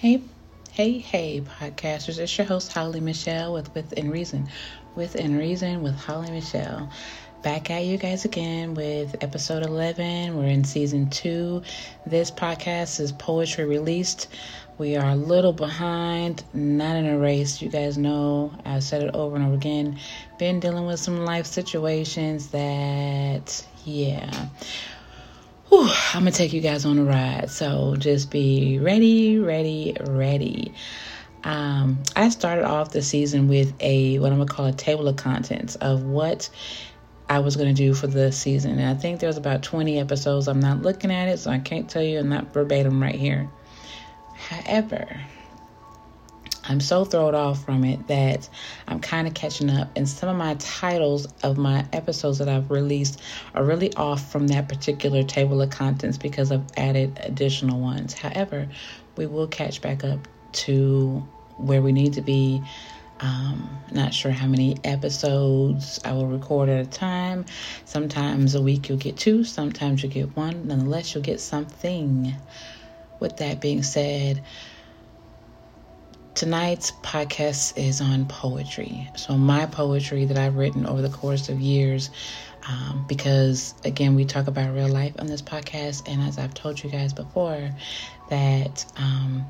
Hey, hey, hey, podcasters. It's your host, Holly Michelle with Within Reason. Within Reason with Holly Michelle. Back at you guys again with episode 11. We're in season two. This podcast is poetry released. We are a little behind, not in a race. You guys know I've said it over and over again. Been dealing with some life situations that, yeah Whew, I'm gonna take you guys on a ride. So just be ready, ready, ready. Um, I started off the season with a what I'm gonna call a table of contents of what I was gonna do for the season. And I think there's about 20 episodes. I'm not looking at it, so I can't tell you. I'm not verbatim right here. However, I'm so thrown off from it that I'm kind of catching up. And some of my titles of my episodes that I've released are really off from that particular table of contents because I've added additional ones. However, we will catch back up to where we need to be. Um, not sure how many episodes I will record at a time. Sometimes a week you'll get two, sometimes you'll get one. Nonetheless, you'll get something. With that being said, Tonight's podcast is on poetry. So, my poetry that I've written over the course of years, um, because again, we talk about real life on this podcast. And as I've told you guys before, that um,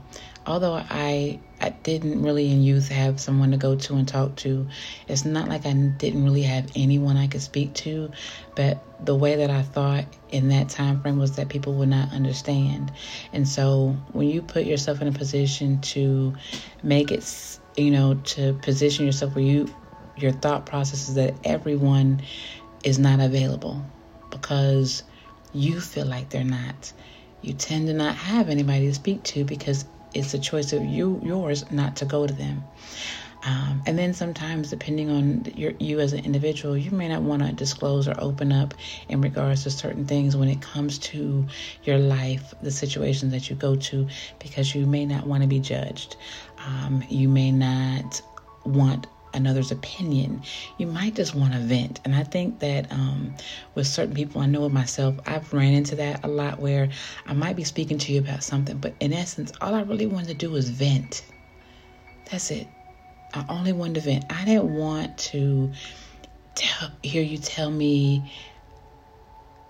although I I didn't really in youth have someone to go to and talk to, it's not like I didn't really have anyone I could speak to, but the way that I thought in that time frame was that people would not understand. And so when you put yourself in a position to make it, you know, to position yourself where you your thought process is that everyone is not available because you feel like they're not. You tend to not have anybody to speak to because it's a choice of you yours not to go to them. Um, and then sometimes, depending on your, you as an individual, you may not want to disclose or open up in regards to certain things when it comes to your life, the situations that you go to, because you may not want to be judged. Um, you may not want another's opinion. You might just want to vent. And I think that um, with certain people, I know with myself, I've ran into that a lot where I might be speaking to you about something, but in essence, all I really wanted to do was vent. That's it. I only wanted to vent. I didn't want to tell, hear you tell me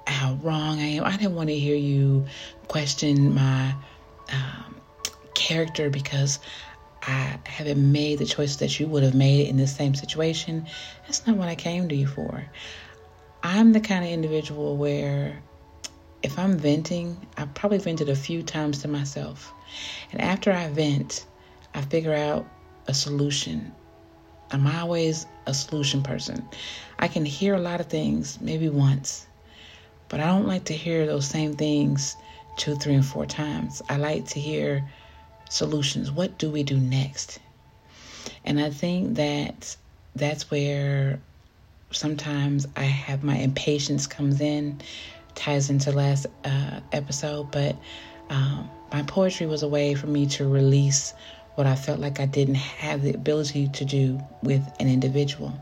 how wrong I am. I didn't want to hear you question my um, character because I haven't made the choices that you would have made in the same situation. That's not what I came to you for. I'm the kind of individual where if I'm venting, I probably vented a few times to myself. And after I vent, I figure out a solution. I'm always a solution person. I can hear a lot of things, maybe once, but I don't like to hear those same things two, three, and four times. I like to hear solutions. What do we do next? And I think that that's where sometimes I have my impatience comes in, ties into last uh, episode, but um, my poetry was a way for me to release what I felt like I didn't have the ability to do with an individual.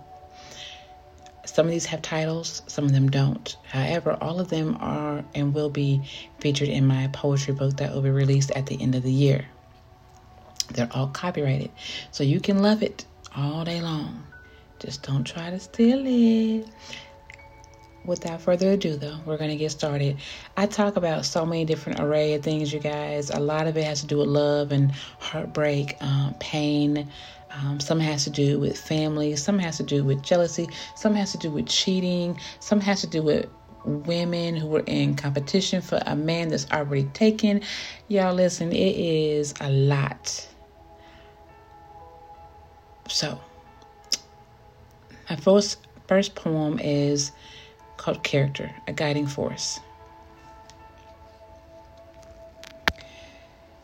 Some of these have titles, some of them don't. However, all of them are and will be featured in my poetry book that will be released at the end of the year. They're all copyrighted. So you can love it all day long. Just don't try to steal it. Without further ado, though, we're going to get started. I talk about so many different array of things, you guys. A lot of it has to do with love and heartbreak, um, pain. Um, some has to do with family. Some has to do with jealousy. Some has to do with cheating. Some has to do with women who are in competition for a man that's already taken. Y'all, listen, it is a lot. So, my first first poem is called Character, a Guiding Force.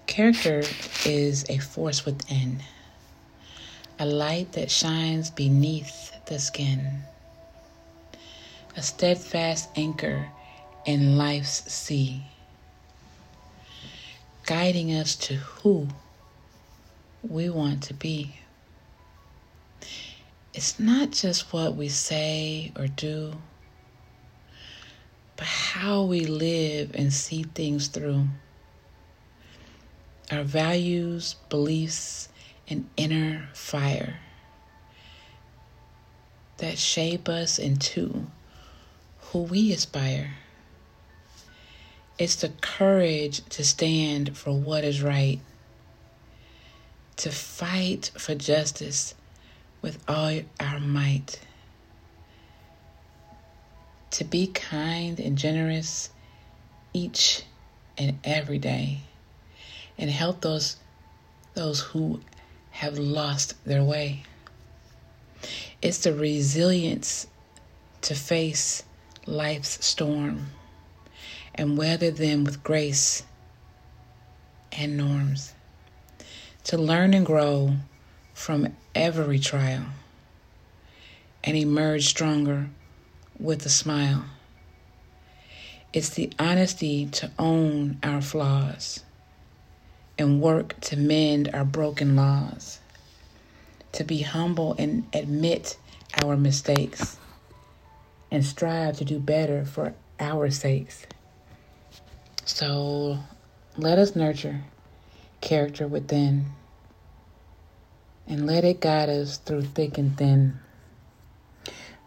Character is a force within, a light that shines beneath the skin, a steadfast anchor in life's sea, guiding us to who we want to be. It's not just what we say or do, but how we live and see things through. our values, beliefs, and inner fire that shape us into who we aspire. It's the courage to stand for what is right, to fight for justice with all our might, to be kind and generous each and every day, and help those those who have lost their way. It's the resilience to face life's storm and weather them with grace and norms. To learn and grow from every trial and emerge stronger with a smile. It's the honesty to own our flaws and work to mend our broken laws, to be humble and admit our mistakes and strive to do better for our sakes. So let us nurture character within and let it guide us through thick and thin.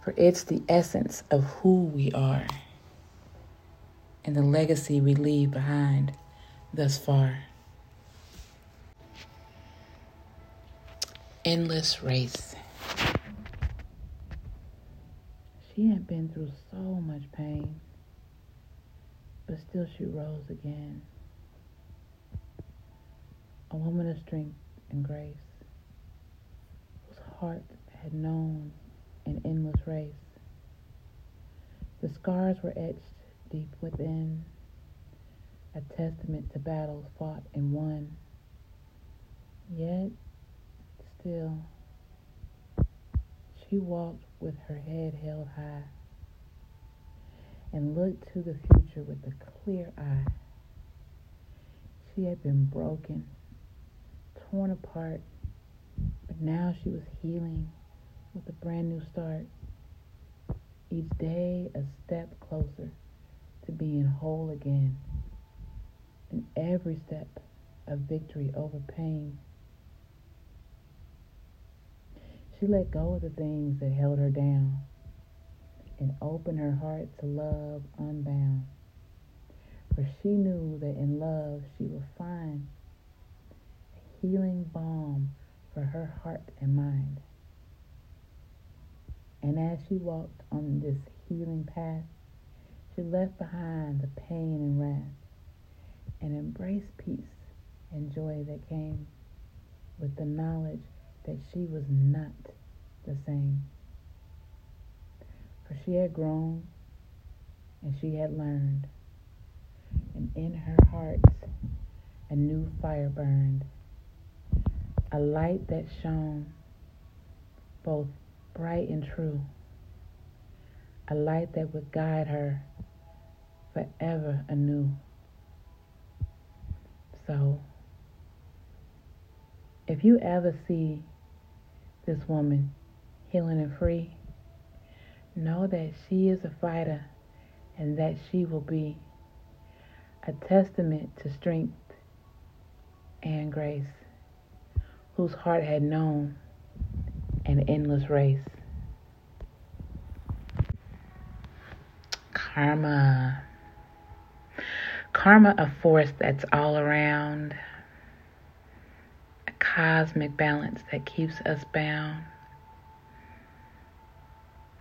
For it's the essence of who we are and the legacy we leave behind thus far. Endless race. She had been through so much pain but still she rose again. A woman of strength and grace, heart had known an endless race. The scars were etched deep within, a testament to battles fought and won. Yet, still, she walked with her head held high and looked to the future with a clear eye. She had been broken, torn apart, but now she was healing with a brand new start. Each day a step closer to being whole again. And every step a victory over pain. She let go of the things that held her down and opened her heart to love unbound. For she knew that in love she would find a healing balm for her heart and mind. And as she walked on this healing path, she left behind the pain and wrath and embraced peace and joy that came with the knowledge that she was not the same for she had grown and she had learned. And in her heart, a new fire burned, a light that shone both bright and true, a light that would guide her forever anew. So, if you ever see this woman healing and free, Know that she is a fighter and that she will be a testament to strength and grace, whose heart had known an endless race. Karma. Karma, a force that's all around, a cosmic balance that keeps us bound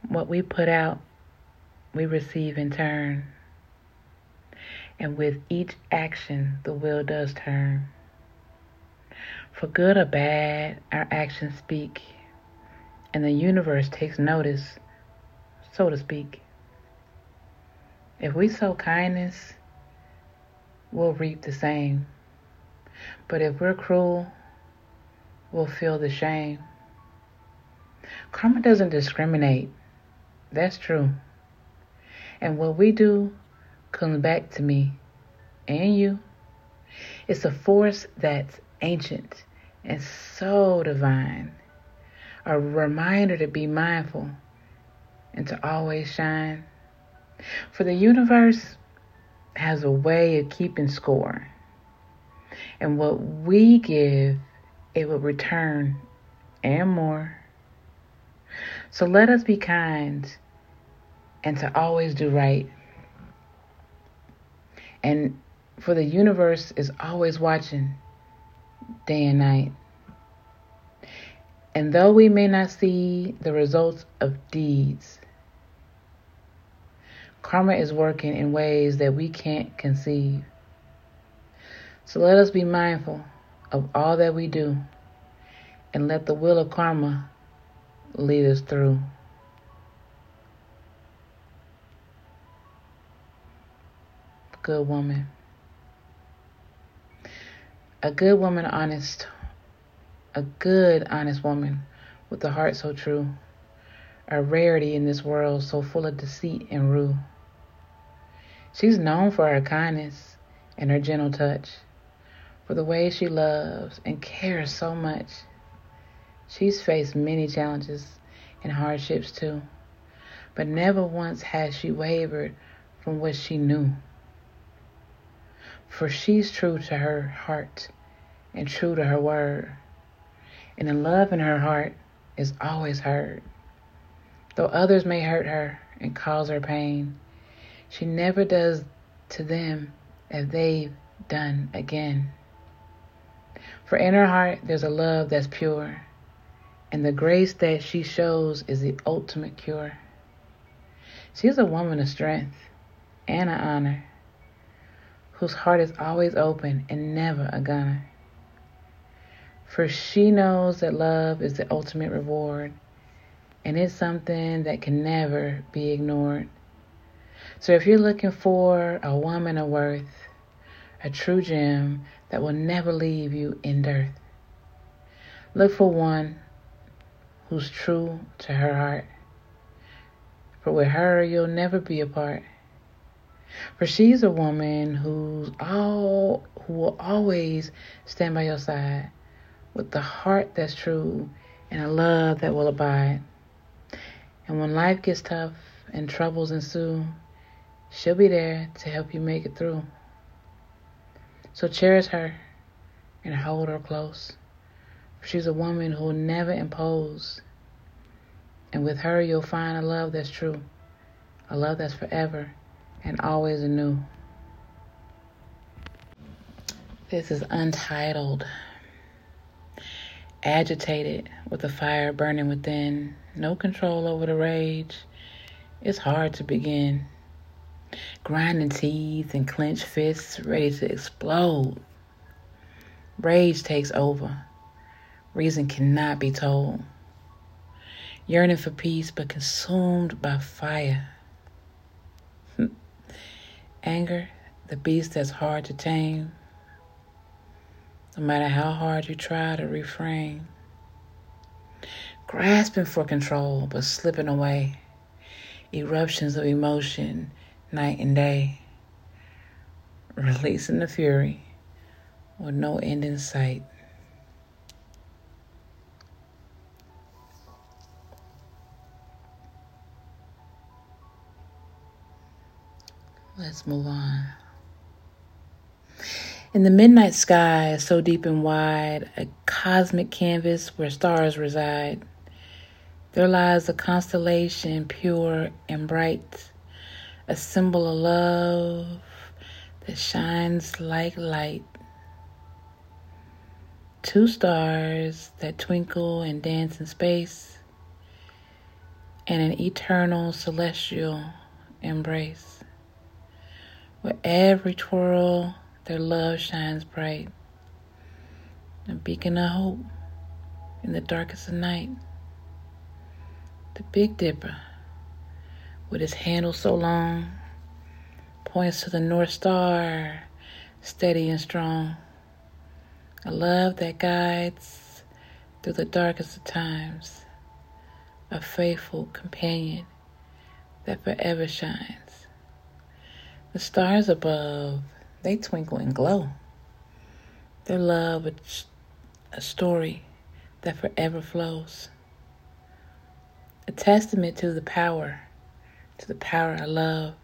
what we put out, we receive in turn. And with each action, the wheel does turn. For good or bad, our actions speak, and the universe takes notice, so to speak. If we sow kindness, we'll reap the same. But if we're cruel, we'll feel the shame. Karma doesn't discriminate. That's true. And what we do comes back to me and you. It's a force that's ancient and so divine. A reminder to be mindful and to always shine. For the universe has a way of keeping score. And what we give, it will return and more. So let us be kind and to always do right. And for the universe is always watching day and night. And though we may not see the results of deeds, karma is working in ways that we can't conceive. So let us be mindful of all that we do and let the will of karma lead us through. Good woman. A good woman, honest a good, honest woman with a heart so true, a rarity in this world so full of deceit and rue. She's known for her kindness and her gentle touch, for the way she loves and cares so much. She's faced many challenges and hardships too, but never once has she wavered from what she knew. For she's true to her heart and true to her word and the love in her heart is always heard. Though others may hurt her and cause her pain, she never does to them as they've done again. For in her heart there's a love that's pure, and the grace that she shows is the ultimate cure. She's a woman of strength and of honor, whose heart is always open and never a gunner for she knows that love is the ultimate reward and it's something that can never be ignored. So if you're looking for a woman of worth, a true gem that will never leave you in dearth, look for one who's true to her heart. For with her, you'll never be apart. For she's a woman who's all who will always stand by your side with the heart that's true and a love that will abide. And when life gets tough and troubles ensue, she'll be there to help you make it through. So cherish her and hold her close. She's a woman who will never impose. And with her, you'll find a love that's true, a love that's forever and always anew. This is Untitled agitated with the fire burning within, no control over the rage. It's hard to begin. Grinding teeth and clenched fists ready to explode. Rage takes over. Reason cannot be told. Yearning for peace, but consumed by fire. Anger, the beast that's hard to tame no matter how hard you try to refrain. Grasping for control, but slipping away. Eruptions of emotion, night and day. Releasing the fury with no end in sight. Let's move on. In the midnight sky, so deep and wide, a cosmic canvas where stars reside, there lies a constellation pure and bright, a symbol of love that shines like light. Two stars that twinkle and dance in space, and an eternal celestial embrace, where every twirl their love shines bright, a beacon of hope in the darkest of night. The Big Dipper, with his handle so long, points to the North Star, steady and strong. A love that guides through the darkest of times, a faithful companion that forever shines. The stars above they twinkle and glow. Their love is a story that forever flows. A testament to the power, to the power of love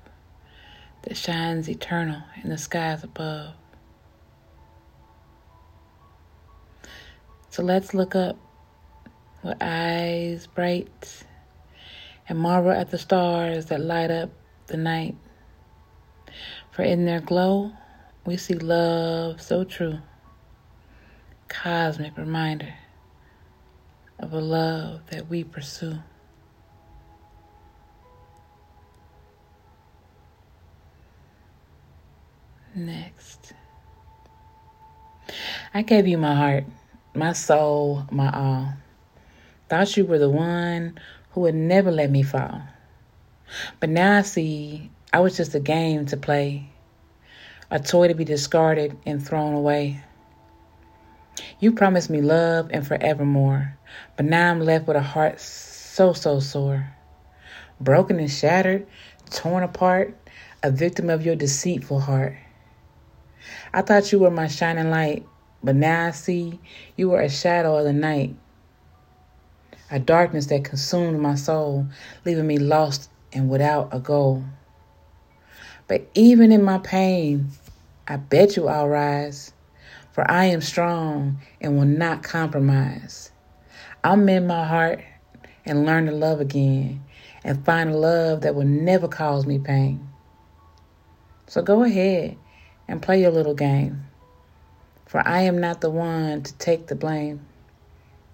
that shines eternal in the skies above. So let's look up with eyes bright and marvel at the stars that light up the night. For in their glow, we see love so true, cosmic reminder of a love that we pursue. Next. I gave you my heart, my soul, my all. Thought you were the one who would never let me fall. But now I see I was just a game to play, a toy to be discarded and thrown away. You promised me love and forevermore, but now I'm left with a heart so, so sore. Broken and shattered, torn apart, a victim of your deceitful heart. I thought you were my shining light, but now I see you were a shadow of the night, a darkness that consumed my soul, leaving me lost and without a goal. But even in my pain, I bet you I'll rise, for I am strong and will not compromise. I'll mend my heart and learn to love again and find a love that will never cause me pain. So go ahead and play your little game, for I am not the one to take the blame.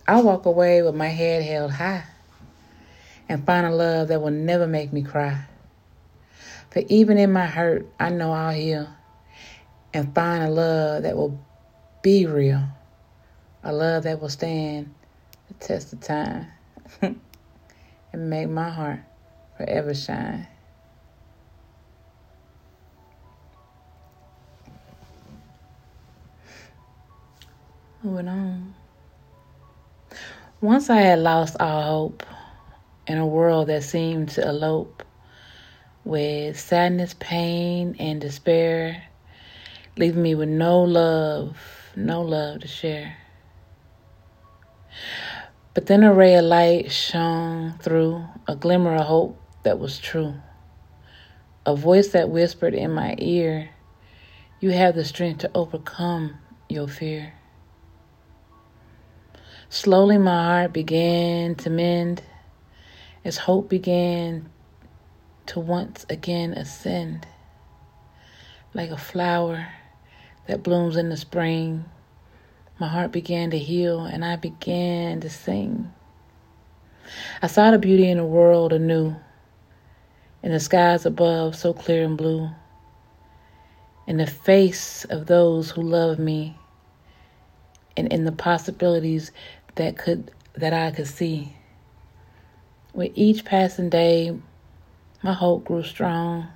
I'll walk away with my head held high and find a love that will never make me cry. For even in my hurt, I know I'll heal and find a love that will be real, a love that will stand the test of time and make my heart forever shine. Moving on. Once I had lost all hope in a world that seemed to elope with sadness, pain, and despair, leaving me with no love, no love to share. But then a ray of light shone through, a glimmer of hope that was true. A voice that whispered in my ear, You have the strength to overcome your fear. Slowly my heart began to mend as hope began to once again ascend like a flower that blooms in the spring. My heart began to heal and I began to sing. I saw the beauty in the world anew, in the skies above so clear and blue, in the face of those who love me, and in the possibilities that could that I could see. With each passing day, my hope grew strong,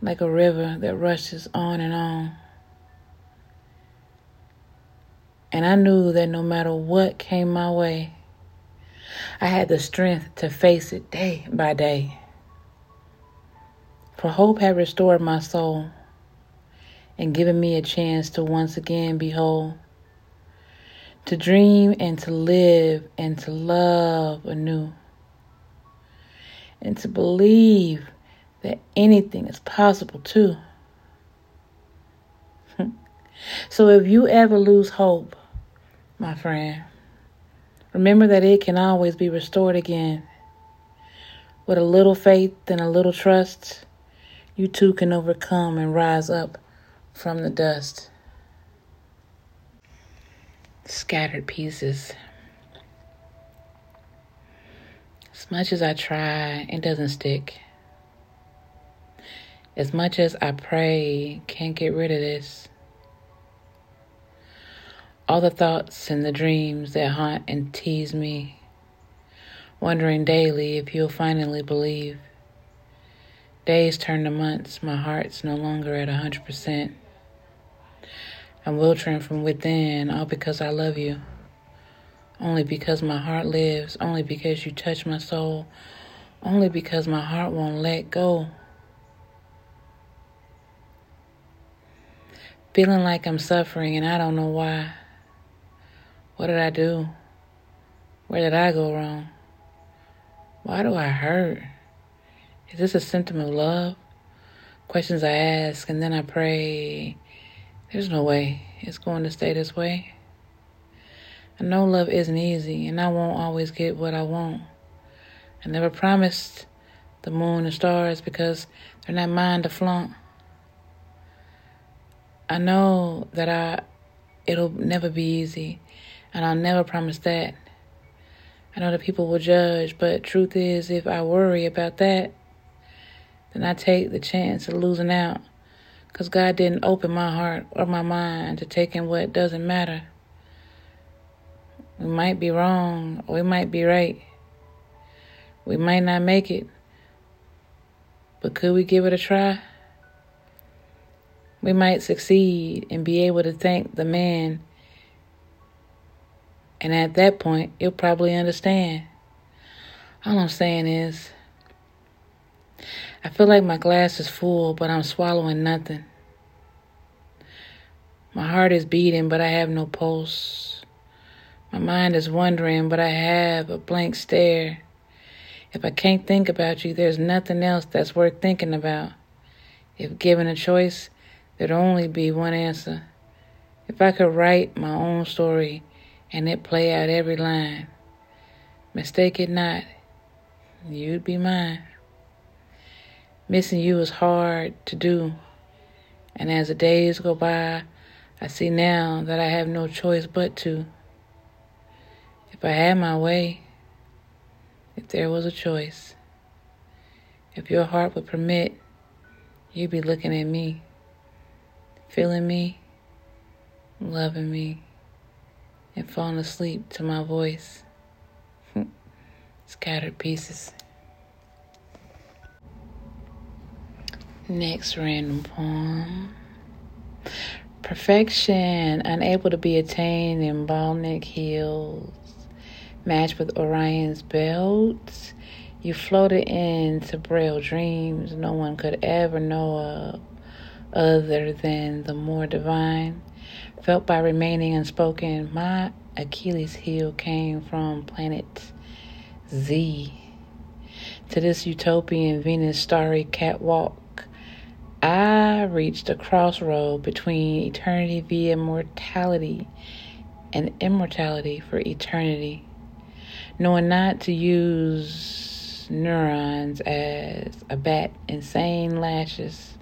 like a river that rushes on and on. And I knew that no matter what came my way, I had the strength to face it day by day. For hope had restored my soul and given me a chance to once again be whole to dream and to live and to love anew and to believe that anything is possible too. So if you ever lose hope, my friend, remember that it can always be restored again. With a little faith and a little trust, you too can overcome and rise up from the dust. Scattered pieces. As much as I try, it doesn't stick. As much as I pray, can't get rid of this. All the thoughts and the dreams that haunt and tease me, wondering daily if you'll finally believe. Days turn to months, my heart's no longer at a 100%. I'm wilting from within, all because I love you. Only because my heart lives, only because you touch my soul, only because my heart won't let go. Feeling like I'm suffering and I don't know why. What did I do? Where did I go wrong? Why do I hurt? Is this a symptom of love? Questions I ask and then I pray. There's no way it's going to stay this way. I know love isn't easy, and I won't always get what I want. I never promised the moon and stars because they're not mine to flaunt. I know that I it'll never be easy, and I'll never promise that. I know that people will judge, but truth is, if I worry about that, then I take the chance of losing out. Because God didn't open my heart or my mind to take in what doesn't matter. We might be wrong, or we might be right. We might not make it, but could we give it a try? We might succeed and be able to thank the man and at that point, you'll probably understand. All I'm saying is, I feel like my glass is full, but I'm swallowing nothing. My heart is beating, but I have no pulse. My mind is wandering, but I have a blank stare. If I can't think about you, there's nothing else that's worth thinking about. If given a choice, there'd only be one answer. If I could write my own story, and it play out every line. Mistake it not, you'd be mine. Missing you is hard to do, and as the days go by, I see now that I have no choice but to. If I had my way, if there was a choice, if your heart would permit, you'd be looking at me, feeling me, loving me and fallen asleep to my voice. Scattered pieces. Next random poem. Perfection, unable to be attained in bald neck heels, matched with Orion's belt. You floated into braille dreams no one could ever know of, other than the more divine felt by remaining unspoken. My Achilles heel came from planet Z. To this utopian Venus starry catwalk, I reached a crossroad between eternity via mortality and immortality for eternity, knowing not to use neurons as a bat insane lashes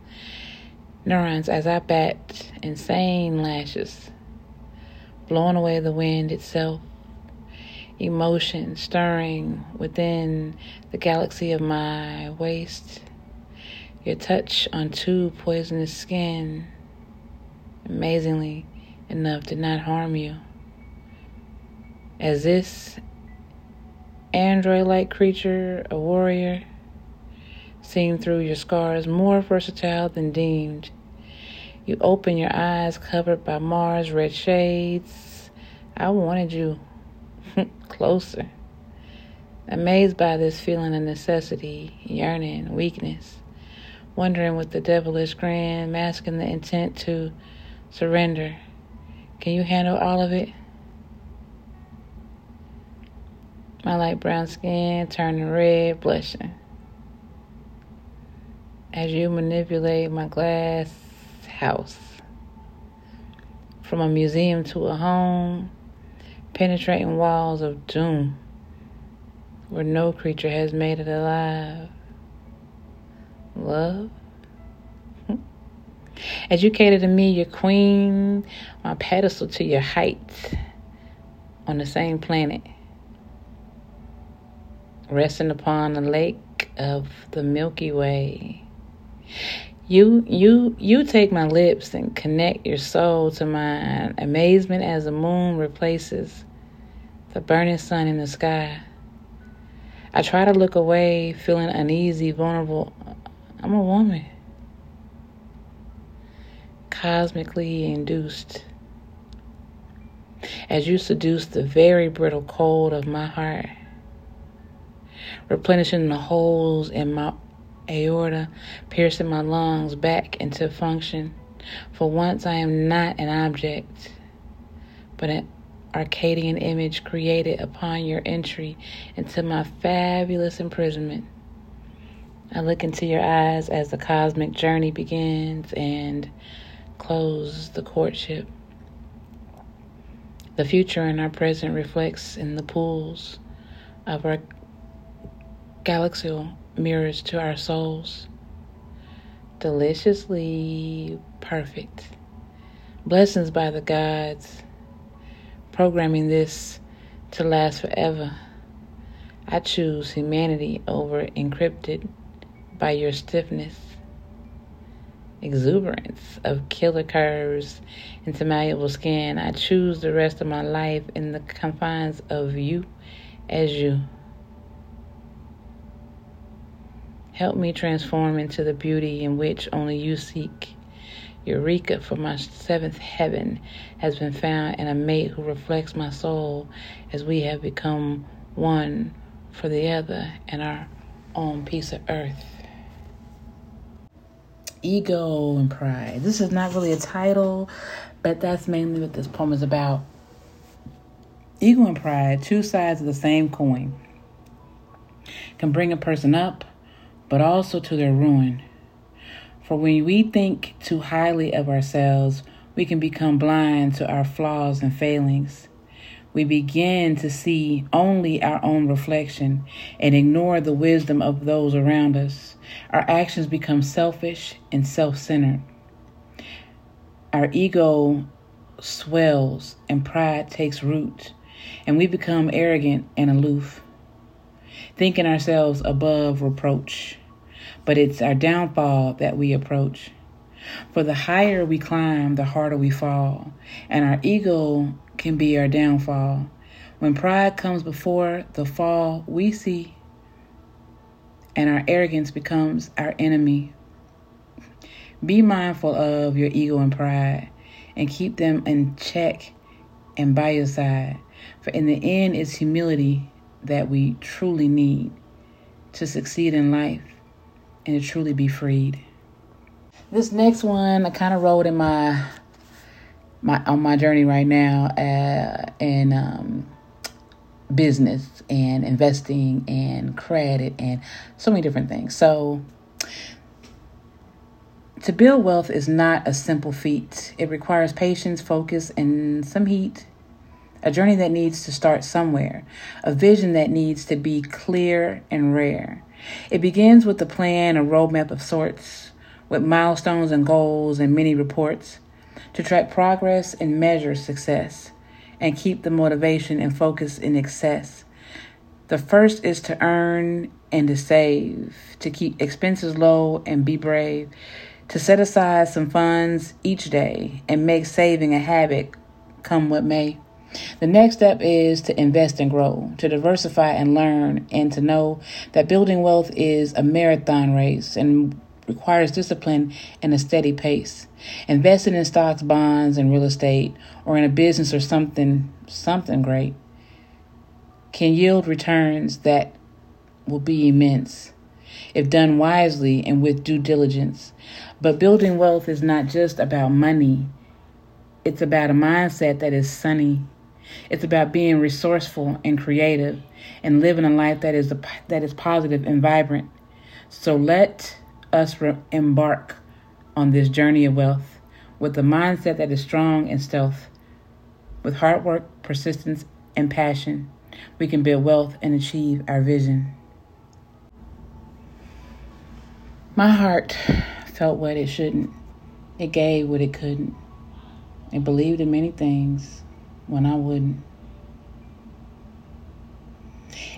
neurons as I bat insane lashes, blowing away the wind itself, emotion stirring within the galaxy of my waist, your touch on too poisonous skin, amazingly enough, did not harm you. As this android like creature, a warrior, seen through your scars, more versatile than deemed. You open your eyes covered by Mars red shades. I wanted you closer. Amazed by this feeling of necessity, yearning, weakness, wondering with the devilish grin, masking the intent to surrender. Can you handle all of it? My light brown skin turning red, blushing as you manipulate my glass house. From a museum to a home, penetrating walls of doom where no creature has made it alive. Love? Educated in me, your queen, my pedestal to your height on the same planet. Resting upon the lake of the Milky Way you you you take my lips and connect your soul to mine. Amazement as the moon replaces the burning sun in the sky. I try to look away, feeling uneasy, vulnerable. I'm a woman. Cosmically induced. As you seduce the very brittle cold of my heart, replenishing the holes in my aorta, piercing my lungs back into function. For once, I am not an object, but an Arcadian image created upon your entry into my fabulous imprisonment. I look into your eyes as the cosmic journey begins and close the courtship. The future in our present reflects in the pools of our galaxial mirrors to our souls. Deliciously perfect. Blessings by the gods, programming this to last forever. I choose humanity over encrypted by your stiffness, exuberance of killer curves into malleable skin. I choose the rest of my life in the confines of you as you. Help me transform into the beauty in which only you seek. Eureka, for my seventh heaven has been found and a mate who reflects my soul as we have become one for the other and our own piece of earth. Ego and pride. This is not really a title, but that's mainly what this poem is about. Ego and pride, two sides of the same coin, can bring a person up, but also to their ruin. For when we think too highly of ourselves, we can become blind to our flaws and failings we begin to see only our own reflection and ignore the wisdom of those around us. Our actions become selfish and self centered. Our ego swells and pride takes root, and we become arrogant and aloof, thinking ourselves above reproach. But it's our downfall that we approach. For the higher we climb, the harder we fall, and our ego can be our downfall. When pride comes before the fall, we see, and our arrogance becomes our enemy. Be mindful of your ego and pride and keep them in check and by your side. For in the end, it's humility that we truly need to succeed in life and to truly be freed. This next one I kind of wrote in my my on my journey right now uh, in um, business and investing and credit and so many different things. So to build wealth is not a simple feat. It requires patience, focus, and some heat. A journey that needs to start somewhere, a vision that needs to be clear and rare. It begins with a plan, a roadmap of sorts, with milestones and goals and many reports to track progress and measure success, and keep the motivation and focus in excess. The first is to earn and to save, to keep expenses low and be brave, to set aside some funds each day and make saving a habit come what may. The next step is to invest and grow, to diversify and learn, and to know that building wealth is a marathon race and requires discipline and a steady pace. Investing in stocks, bonds, and real estate, or in a business or something, something great, can yield returns that will be immense if done wisely and with due diligence. But building wealth is not just about money, it's about a mindset that is sunny. It's about being resourceful and creative and living a life that is a, that is positive and vibrant. So let us re- embark on this journey of wealth with a mindset that is strong and stealth. With hard work, persistence, and passion, we can build wealth and achieve our vision. My heart felt what it shouldn't. It gave what it couldn't. It believed in many things when I wouldn't.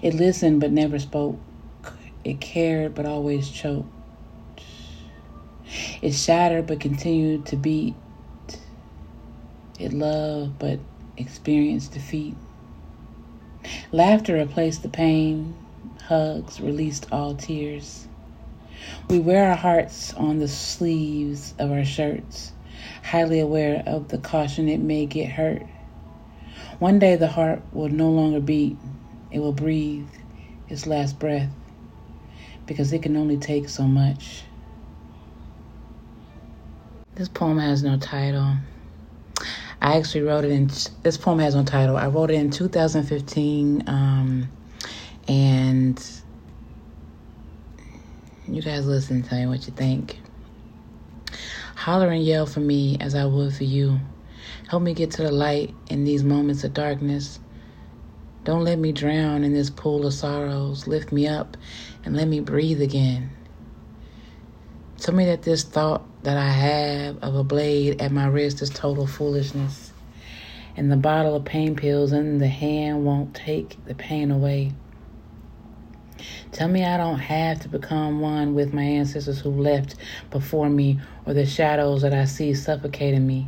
It listened but never spoke. It cared but always choked. It shattered but continued to beat. It loved but experienced defeat. Laughter replaced the pain. Hugs released all tears. We wear our hearts on the sleeves of our shirts, highly aware of the caution it may get hurt. One day the heart will no longer beat, it will breathe its last breath because it can only take so much. This poem has no title. I actually wrote it in. This poem has no title. I wrote it in 2015, um, and you guys listen. Tell me what you think. Holler and yell for me as I would for you. Help me get to the light in these moments of darkness. Don't let me drown in this pool of sorrows. Lift me up and let me breathe again. Tell me that this thought that I have of a blade at my wrist is total foolishness. And the bottle of pain pills in the hand won't take the pain away. Tell me I don't have to become one with my ancestors who left before me or the shadows that I see suffocating me.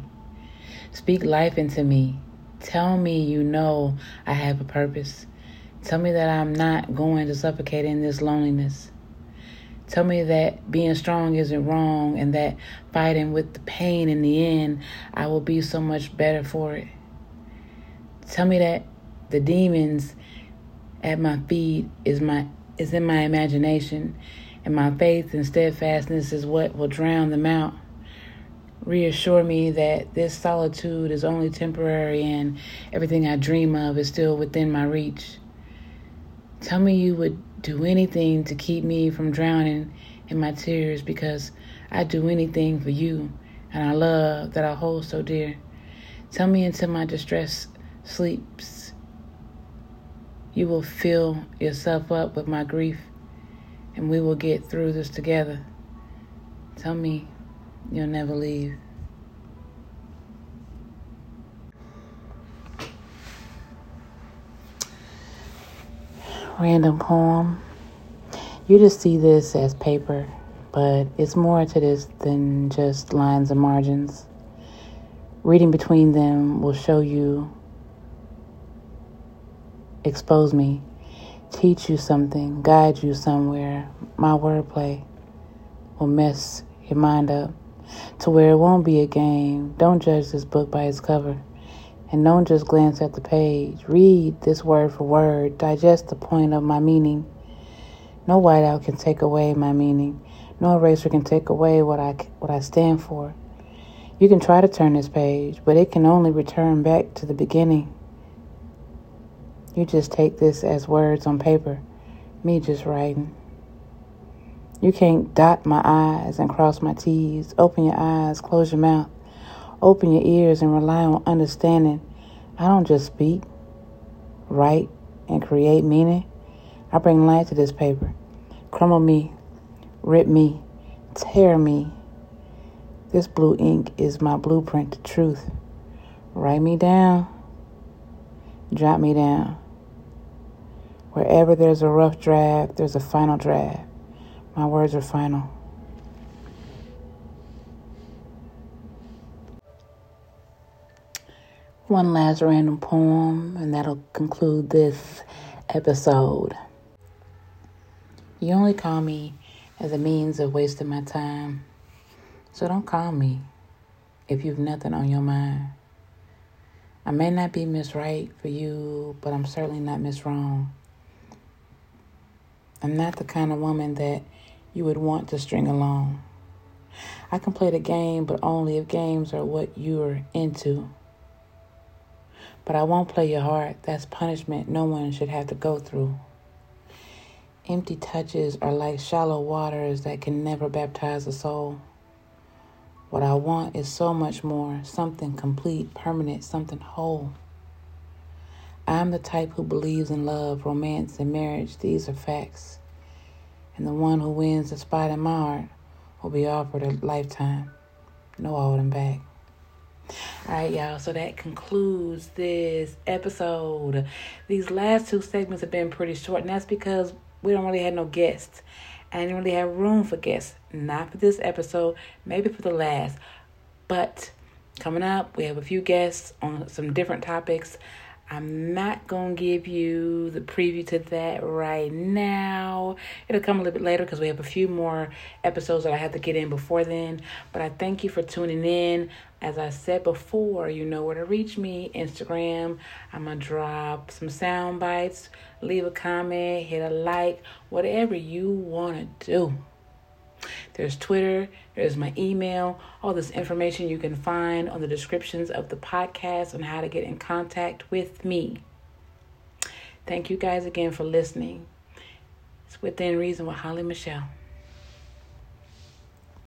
Speak life into me. Tell me you know I have a purpose. Tell me that I'm not going to suffocate in this loneliness. Tell me that being strong isn't wrong and that fighting with the pain in the end, I will be so much better for it. Tell me that the demons at my feet is my is in my imagination and my faith and steadfastness is what will drown them out. Reassure me that this solitude is only temporary and everything I dream of is still within my reach. Tell me you would do anything to keep me from drowning in my tears because I'd do anything for you and our love that I hold so dear. Tell me until my distress sleeps. You will fill yourself up with my grief and we will get through this together. Tell me you'll never leave. random poem. You just see this as paper, but it's more to this than just lines and margins. Reading between them will show you, expose me, teach you something, guide you somewhere. My wordplay will mess your mind up to where it won't be a game. Don't judge this book by its cover. And don't just glance at the page. Read this word for word. Digest the point of my meaning. No whiteout can take away my meaning. No eraser can take away what I, what I stand for. You can try to turn this page, but it can only return back to the beginning. You just take this as words on paper, me just writing. You can't dot my I's and cross my T's. Open your eyes, close your mouth. Open your ears and rely on understanding. I don't just speak, write, and create meaning. I bring light to this paper. Crumble me, rip me, tear me. This blue ink is my blueprint to truth. Write me down, jot me down. Wherever there's a rough draft, there's a final draft. My words are final. one last random poem, and that'll conclude this episode. You only call me as a means of wasting my time, so don't call me if you've nothing on your mind. I may not be Miss Right for you, but I'm certainly not Miss Wrong. I'm not the kind of woman that you would want to string along. I can play the game, but only if games are what you're into. But I won't play your heart. That's punishment no one should have to go through. Empty touches are like shallow waters that can never baptize a soul. What I want is so much more something complete, permanent, something whole. I'm the type who believes in love, romance, and marriage. These are facts. And the one who wins the spot in my will be offered a lifetime. No holding back. All right, y'all. So that concludes this episode. These last two segments have been pretty short, and that's because we don't really have no guests. I didn't really have room for guests. Not for this episode, maybe for the last. But coming up, we have a few guests on some different topics. I'm not going to give you the preview to that right now. It'll come a little bit later because we have a few more episodes that I have to get in before then. But I thank you for tuning in. As I said before, you know where to reach me Instagram. I'm going to drop some sound bites. Leave a comment, hit a like, whatever you want to do. There's Twitter, there's my email, all this information you can find on the descriptions of the podcast on how to get in contact with me. Thank you guys again for listening. It's within reason with Holly Michelle.